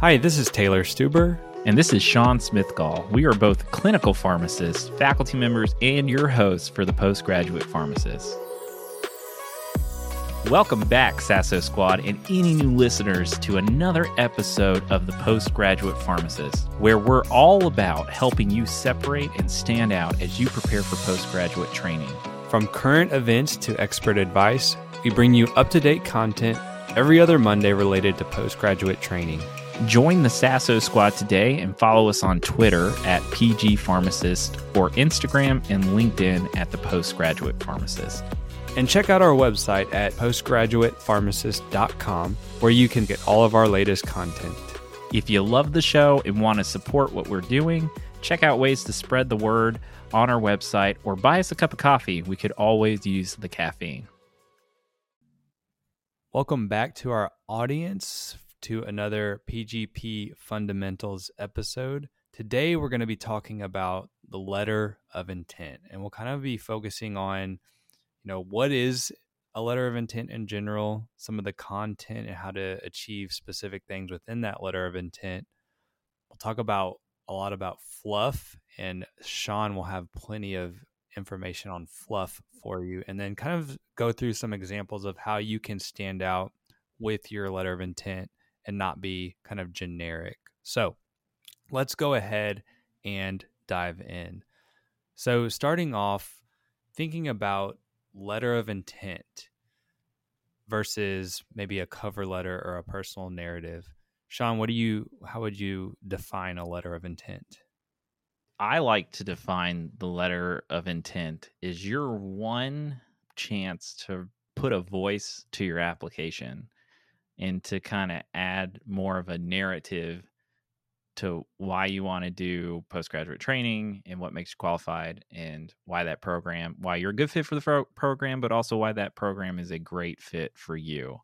Hi, this is Taylor Stuber. And this is Sean Smithgall. We are both clinical pharmacists, faculty members, and your hosts for the Postgraduate Pharmacist. Welcome back, Sasso Squad, and any new listeners to another episode of the Postgraduate Pharmacist, where we're all about helping you separate and stand out as you prepare for postgraduate training. From current events to expert advice, we bring you up to date content every other Monday related to postgraduate training. Join the Sasso Squad today and follow us on Twitter at PG Pharmacist or Instagram and LinkedIn at the Postgraduate Pharmacist. And check out our website at postgraduatepharmacist.com where you can get all of our latest content. If you love the show and want to support what we're doing, check out ways to spread the word on our website or buy us a cup of coffee. We could always use the caffeine. Welcome back to our audience to another PGP Fundamentals episode. Today, we're going to be talking about the letter of intent, and we'll kind of be focusing on, you know, what is a letter of intent in general, some of the content, and how to achieve specific things within that letter of intent. We'll talk about a lot about fluff, and Sean will have plenty of information on fluff for you, and then kind of go through some examples of how you can stand out with your letter of intent and not be kind of generic. So let's go ahead and dive in. So, starting off, thinking about letter of intent versus maybe a cover letter or a personal narrative. Sean, what do you how would you define a letter of intent? I like to define the letter of intent is your one chance to put a voice to your application and to kind of add more of a narrative to why you want to do postgraduate training and what makes you qualified and why that program why you're a good fit for the fro- program but also why that program is a great fit for you.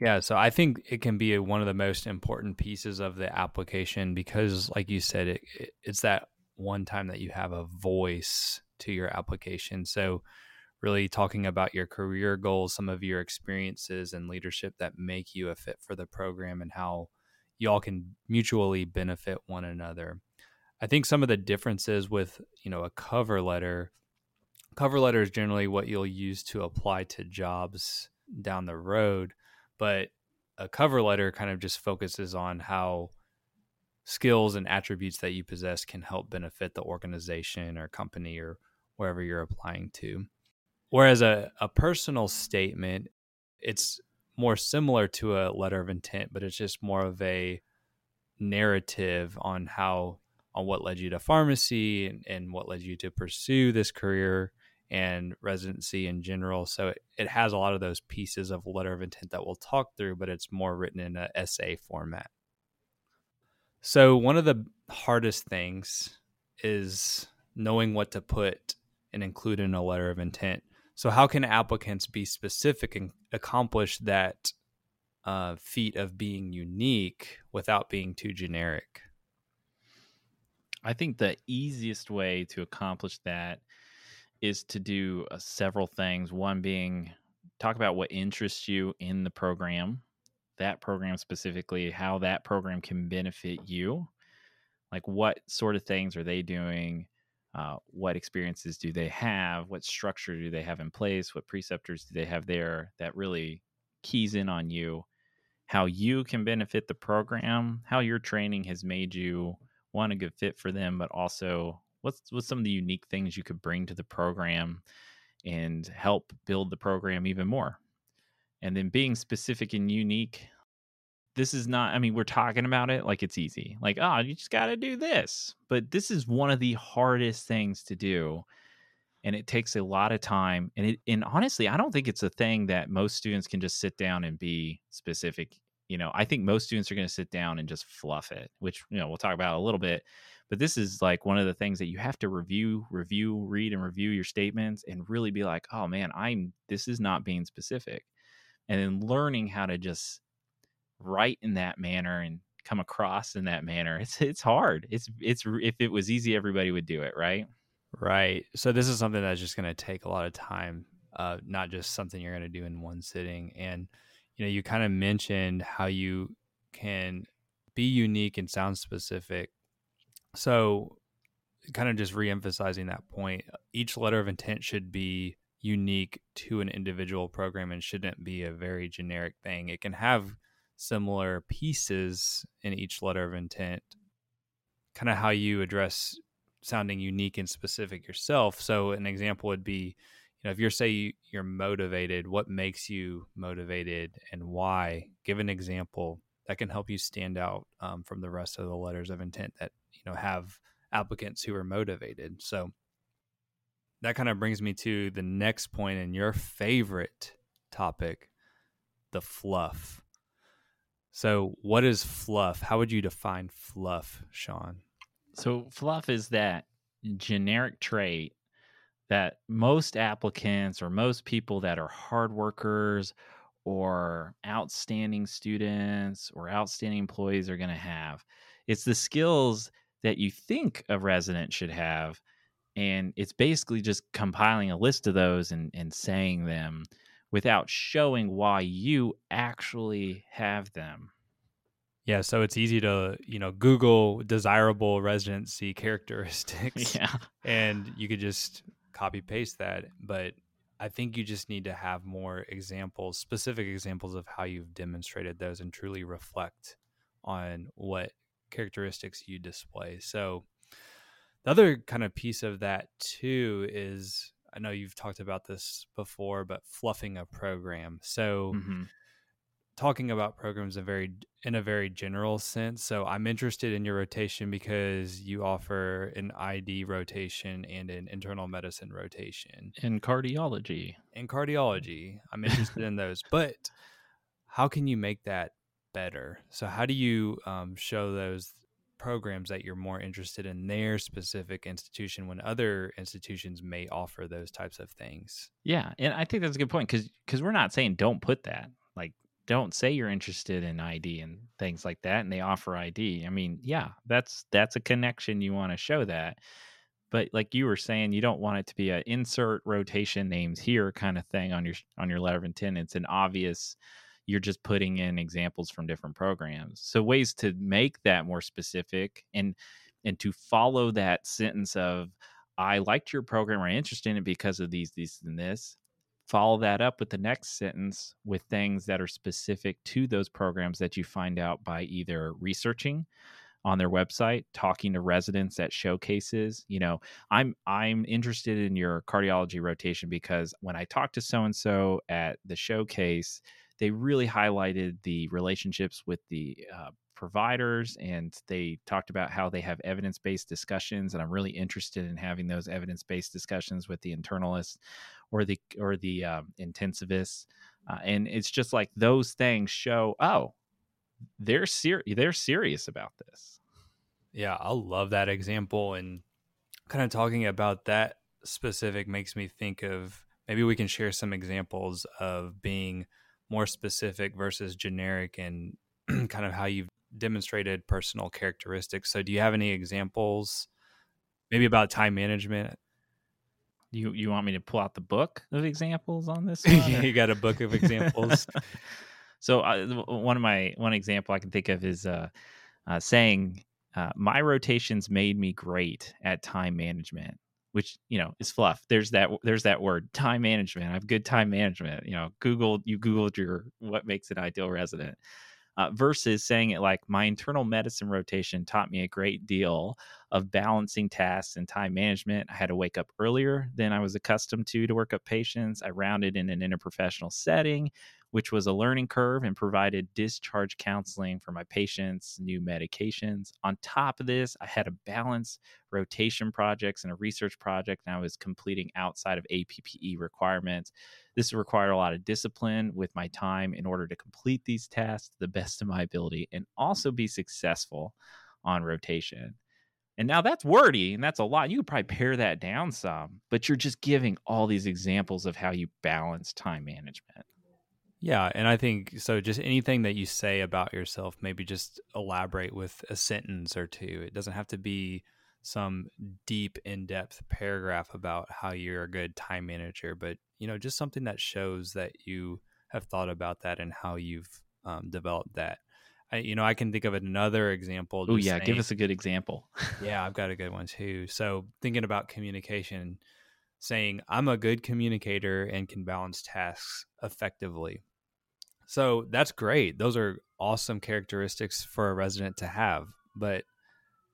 Yeah so i think it can be a, one of the most important pieces of the application because like you said it, it, it's that one time that you have a voice to your application. So really talking about your career goals, some of your experiences and leadership that make you a fit for the program and how y'all can mutually benefit one another. I think some of the differences with, you know, a cover letter, cover letter is generally what you'll use to apply to jobs down the road, but a cover letter kind of just focuses on how skills and attributes that you possess can help benefit the organization or company or wherever you're applying to. Whereas a, a personal statement, it's more similar to a letter of intent, but it's just more of a narrative on how on what led you to pharmacy and, and what led you to pursue this career and residency in general. So it, it has a lot of those pieces of letter of intent that we'll talk through, but it's more written in an essay format. So one of the hardest things is knowing what to put and include in a letter of intent. So, how can applicants be specific and accomplish that uh, feat of being unique without being too generic? I think the easiest way to accomplish that is to do uh, several things. One being talk about what interests you in the program, that program specifically, how that program can benefit you. Like, what sort of things are they doing? Uh, what experiences do they have what structure do they have in place what preceptors do they have there that really keys in on you how you can benefit the program how your training has made you one a good fit for them but also what's what's some of the unique things you could bring to the program and help build the program even more? And then being specific and unique this is not i mean we're talking about it like it's easy. Like oh you just got to do this. But this is one of the hardest things to do and it takes a lot of time and it and honestly i don't think it's a thing that most students can just sit down and be specific you know i think most students are going to sit down and just fluff it which you know we'll talk about a little bit but this is like one of the things that you have to review review read and review your statements and really be like oh man i'm this is not being specific. And then learning how to just write in that manner and come across in that manner it's it's hard it's it's if it was easy everybody would do it right right so this is something that's just going to take a lot of time uh, not just something you're going to do in one sitting and you know you kind of mentioned how you can be unique and sound specific. So, kind of just re-emphasizing that point, each letter of intent should be unique to an individual program and shouldn't be a very generic thing. It can have similar pieces in each letter of intent, kind of how you address sounding unique and specific yourself. So, an example would be, you know, if you're say you're motivated, what makes you motivated and why? Give an example that can help you stand out um, from the rest of the letters of intent that you know have applicants who are motivated. So that kind of brings me to the next point in your favorite topic, the fluff. So, what is fluff? How would you define fluff, Sean? So, fluff is that generic trait that most applicants or most people that are hard workers or outstanding students or outstanding employees are going to have. It's the skills that you think a resident should have. And it's basically just compiling a list of those and, and saying them without showing why you actually have them. Yeah, so it's easy to, you know, Google desirable residency characteristics. Yeah. And you could just copy paste that. But I think you just need to have more examples, specific examples of how you've demonstrated those and truly reflect on what characteristics you display. So, the other kind of piece of that too is I know you've talked about this before, but fluffing a program. So, mm-hmm talking about programs in very in a very general sense. So I'm interested in your rotation because you offer an ID rotation and an internal medicine rotation. In cardiology. In cardiology. I'm interested in those. But how can you make that better? So how do you um, show those programs that you're more interested in their specific institution when other institutions may offer those types of things? Yeah, and I think that's a good point because because we're not saying don't put that like don't say you're interested in ID and things like that and they offer ID. I mean, yeah, that's that's a connection you want to show that. But like you were saying, you don't want it to be a insert rotation names here kind of thing on your on your letter of intent. It's an obvious you're just putting in examples from different programs. So ways to make that more specific and and to follow that sentence of I liked your program or interested in it because of these, these, and this follow that up with the next sentence with things that are specific to those programs that you find out by either researching on their website talking to residents at showcases you know i'm i'm interested in your cardiology rotation because when i talked to so and so at the showcase they really highlighted the relationships with the uh, providers and they talked about how they have evidence-based discussions and i'm really interested in having those evidence-based discussions with the internalists or the or the um, intensivists uh, and it's just like those things show oh they're ser- they're serious about this. Yeah i love that example and kind of talking about that specific makes me think of maybe we can share some examples of being more specific versus generic and kind of how you've demonstrated personal characteristics. So, do you have any examples, maybe about time management? You you want me to pull out the book of examples on this? you got a book of examples. so, uh, one of my one example I can think of is uh, uh, saying, uh, "My rotations made me great at time management." Which you know is fluff. There's that. There's that word, time management. I have good time management. You know, Google. You Googled your what makes an ideal resident uh, versus saying it like my internal medicine rotation taught me a great deal of balancing tasks and time management. I had to wake up earlier than I was accustomed to to work up patients. I rounded in an interprofessional setting, which was a learning curve and provided discharge counseling for my patients, new medications. On top of this, I had a balance rotation projects and a research project, and I was completing outside of APPE requirements. This required a lot of discipline with my time in order to complete these tasks to the best of my ability and also be successful on rotation. And now that's wordy and that's a lot. You could probably pare that down some, but you're just giving all these examples of how you balance time management. Yeah, and I think so. Just anything that you say about yourself, maybe just elaborate with a sentence or two. It doesn't have to be some deep, in depth paragraph about how you're a good time manager, but you know, just something that shows that you have thought about that and how you've um, developed that. I, you know, I can think of another example. Oh yeah, saying, give us a good example. yeah, I've got a good one too. So thinking about communication, saying I'm a good communicator and can balance tasks effectively. So that's great. Those are awesome characteristics for a resident to have. But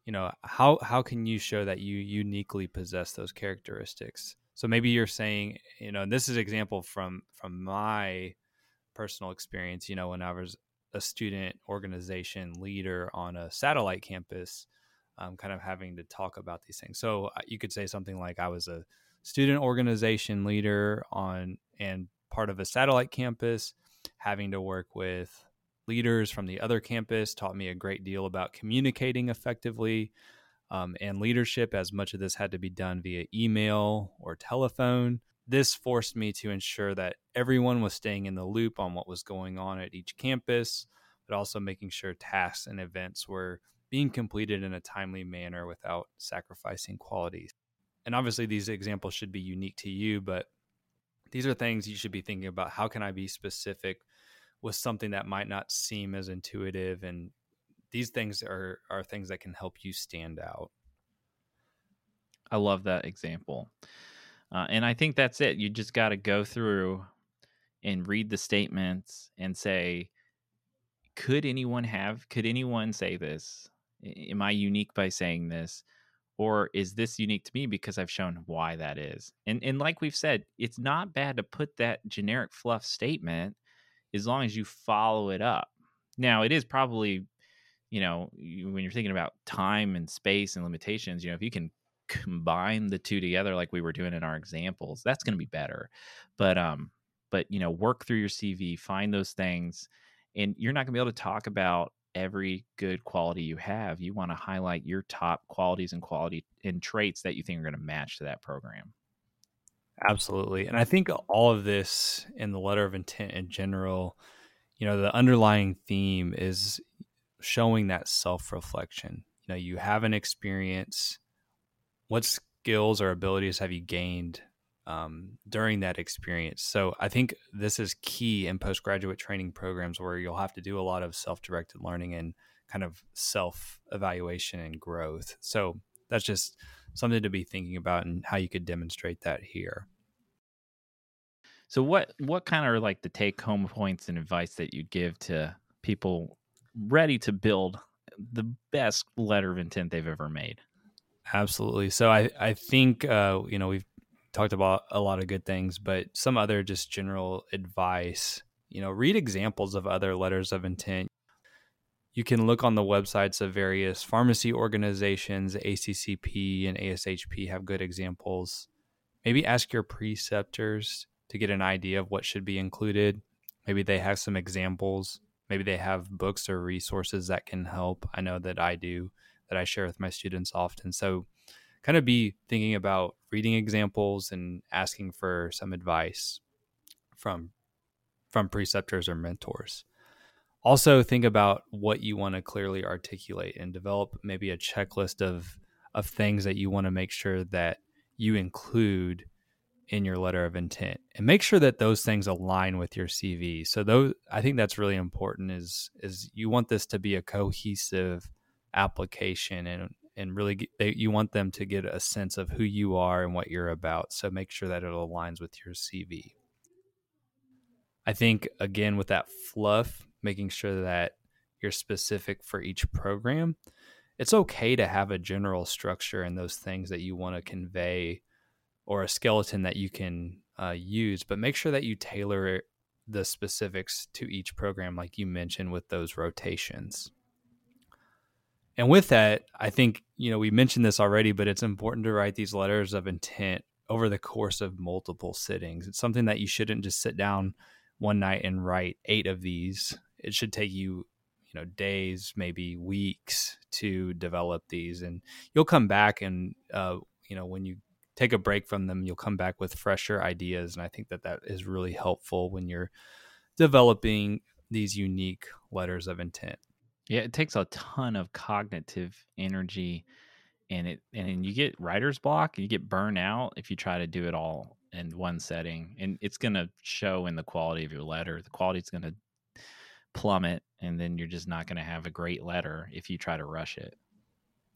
you know, how how can you show that you uniquely possess those characteristics? So maybe you're saying, you know, this is an example from from my personal experience, you know, when I was a student organization leader on a satellite campus, um, kind of having to talk about these things. So uh, you could say something like I was a student organization leader on and part of a satellite campus, having to work with leaders from the other campus taught me a great deal about communicating effectively um, and leadership, as much of this had to be done via email or telephone. This forced me to ensure that everyone was staying in the loop on what was going on at each campus, but also making sure tasks and events were being completed in a timely manner without sacrificing quality. And obviously, these examples should be unique to you, but these are things you should be thinking about. How can I be specific with something that might not seem as intuitive and these things are are things that can help you stand out i love that example uh, and i think that's it you just got to go through and read the statements and say could anyone have could anyone say this? Am i unique by saying this? Or is this unique to me because i've shown why that is? And and like we've said it's not bad to put that generic fluff statement as long as you follow it up. Now, it is probably, you know, when you're thinking about time and space and limitations, you know, if you can combine the two together like we were doing in our examples, that's going to be better. But um but you know, work through your CV, find those things and you're not going to be able to talk about every good quality you have. You want to highlight your top qualities and quality and traits that you think are going to match to that program. Absolutely. And I think all of this in the letter of intent in general, you know, the underlying theme is showing that self reflection. You know, you have an experience. What skills or abilities have you gained um, during that experience? So I think this is key in postgraduate training programs where you'll have to do a lot of self directed learning and kind of self evaluation and growth. So that's just something to be thinking about and how you could demonstrate that here. So what what kind of like the take home points and advice that you give to people ready to build the best letter of intent they've ever made? Absolutely. So I I think uh, you know we've talked about a lot of good things, but some other just general advice. You know, read examples of other letters of intent. You can look on the websites of various pharmacy organizations, ACCP and ASHP have good examples. Maybe ask your preceptors to get an idea of what should be included. Maybe they have some examples. Maybe they have books or resources that can help. I know that I do, that I share with my students often. So, kind of be thinking about reading examples and asking for some advice from from preceptors or mentors. Also, think about what you want to clearly articulate and develop maybe a checklist of of things that you want to make sure that you include in your letter of intent and make sure that those things align with your CV. So those I think that's really important is is you want this to be a cohesive application and and really get, they, you want them to get a sense of who you are and what you're about. So make sure that it aligns with your CV. I think again with that fluff, making sure that you're specific for each program. It's okay to have a general structure and those things that you want to convey or a skeleton that you can uh, use, but make sure that you tailor the specifics to each program, like you mentioned with those rotations. And with that, I think, you know, we mentioned this already, but it's important to write these letters of intent over the course of multiple sittings. It's something that you shouldn't just sit down one night and write eight of these. It should take you, you know, days, maybe weeks to develop these. And you'll come back and, uh, you know, when you take a break from them, you'll come back with fresher ideas. And I think that that is really helpful when you're developing these unique letters of intent. Yeah, it takes a ton of cognitive energy and it and you get writer's block, you get burnt out if you try to do it all in one setting. And it's gonna show in the quality of your letter. The quality is gonna plummet and then you're just not to have a great letter if you try to rush it.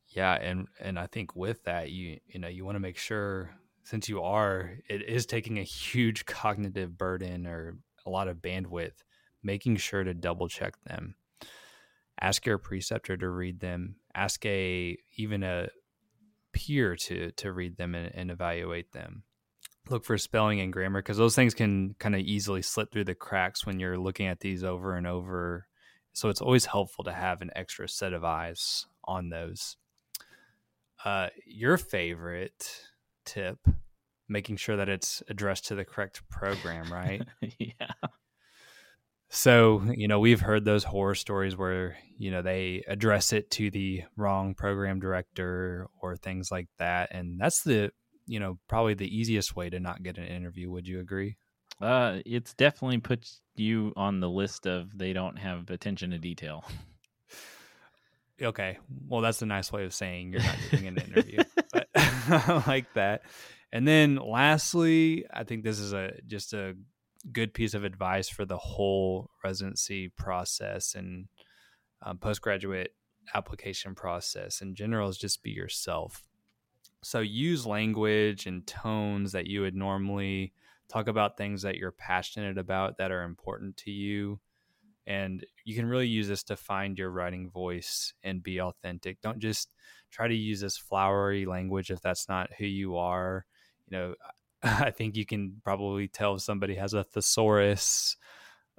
Yeah, and and I think with that you you know, you want to make sure since you are it is taking a huge cognitive burden or a lot of bandwidth, making sure to double check them. Ask your preceptor to read them. Ask a even a peer to to read them and, and evaluate them. Look for spelling and grammar because those things can kind of easily slip through the cracks when you're looking at these over and over. So it's always helpful to have an extra set of eyes on those. Uh, your favorite tip, making sure that it's addressed to the correct program, right? yeah. So, you know, we've heard those horror stories where, you know, they address it to the wrong program director or things like that. And that's the, you know, probably the easiest way to not get an interview. Would you agree? Uh, it's definitely puts you on the list of they don't have attention to detail. Okay. Well, that's a nice way of saying you're not getting an interview. but I like that. And then lastly, I think this is a just a good piece of advice for the whole residency process and um, postgraduate application process in general is just be yourself. So use language and tones that you would normally talk about things that you're passionate about that are important to you. And you can really use this to find your writing voice and be authentic. Don't just try to use this flowery language if that's not who you are. You know, I think you can probably tell if somebody has a thesaurus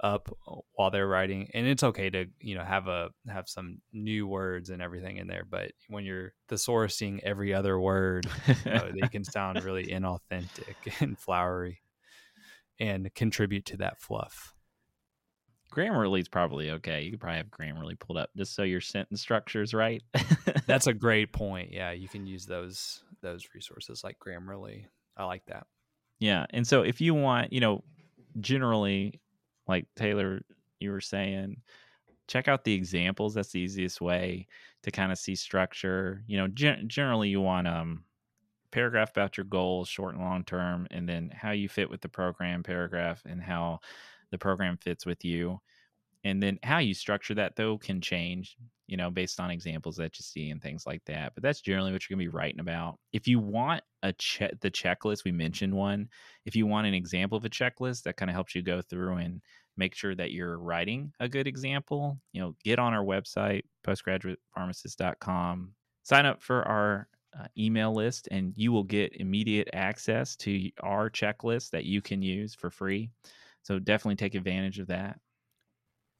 up while they're writing and it's okay to you know have a have some new words and everything in there but when you're thesaurusing every other word you know, they can sound really inauthentic and flowery and contribute to that fluff Grammarly's probably okay. You could probably have Grammarly pulled up just so your sentence structure is right. That's a great point. Yeah, you can use those those resources like Grammarly. I like that. Yeah. And so if you want, you know, generally, like Taylor, you were saying, check out the examples. That's the easiest way to kind of see structure. You know, gen- generally you want um paragraph about your goals, short and long term, and then how you fit with the program paragraph and how the program fits with you. And then how you structure that though can change, you know, based on examples that you see and things like that. But that's generally what you're going to be writing about. If you want a check, the checklist, we mentioned one. If you want an example of a checklist that kind of helps you go through and make sure that you're writing a good example, you know, get on our website, postgraduatepharmacist.com, sign up for our uh, email list, and you will get immediate access to our checklist that you can use for free. So definitely take advantage of that.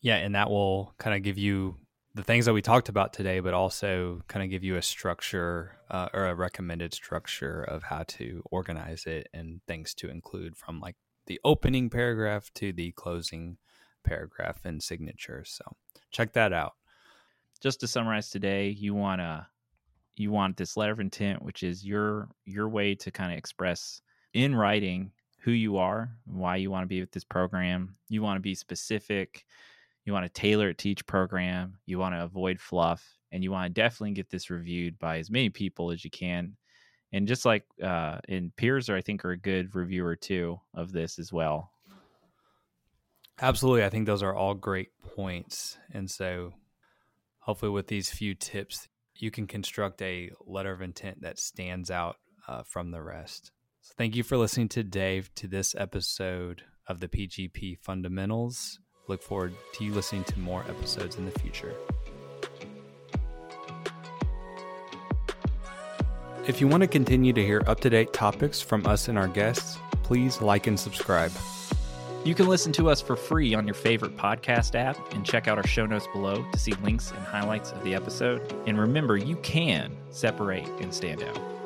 Yeah, and that will kind of give you the things that we talked about today, but also kind of give you a structure uh, or a recommended structure of how to organize it and things to include from like the opening paragraph to the closing paragraph and signature. So check that out. Just to summarize today, you want to you want this letter of intent, which is your your way to kind of express in writing who you are, why you want to be with this program. You want to be specific you want to tailor it to each program. You want to avoid fluff, and you want to definitely get this reviewed by as many people as you can. And just like uh, and peers are, I think, are a good reviewer too of this as well. Absolutely, I think those are all great points, and so hopefully, with these few tips, you can construct a letter of intent that stands out uh, from the rest. So, thank you for listening to Dave to this episode of the PGP Fundamentals. Look forward to you listening to more episodes in the future. If you want to continue to hear up to date topics from us and our guests, please like and subscribe. You can listen to us for free on your favorite podcast app and check out our show notes below to see links and highlights of the episode. And remember, you can separate and stand out.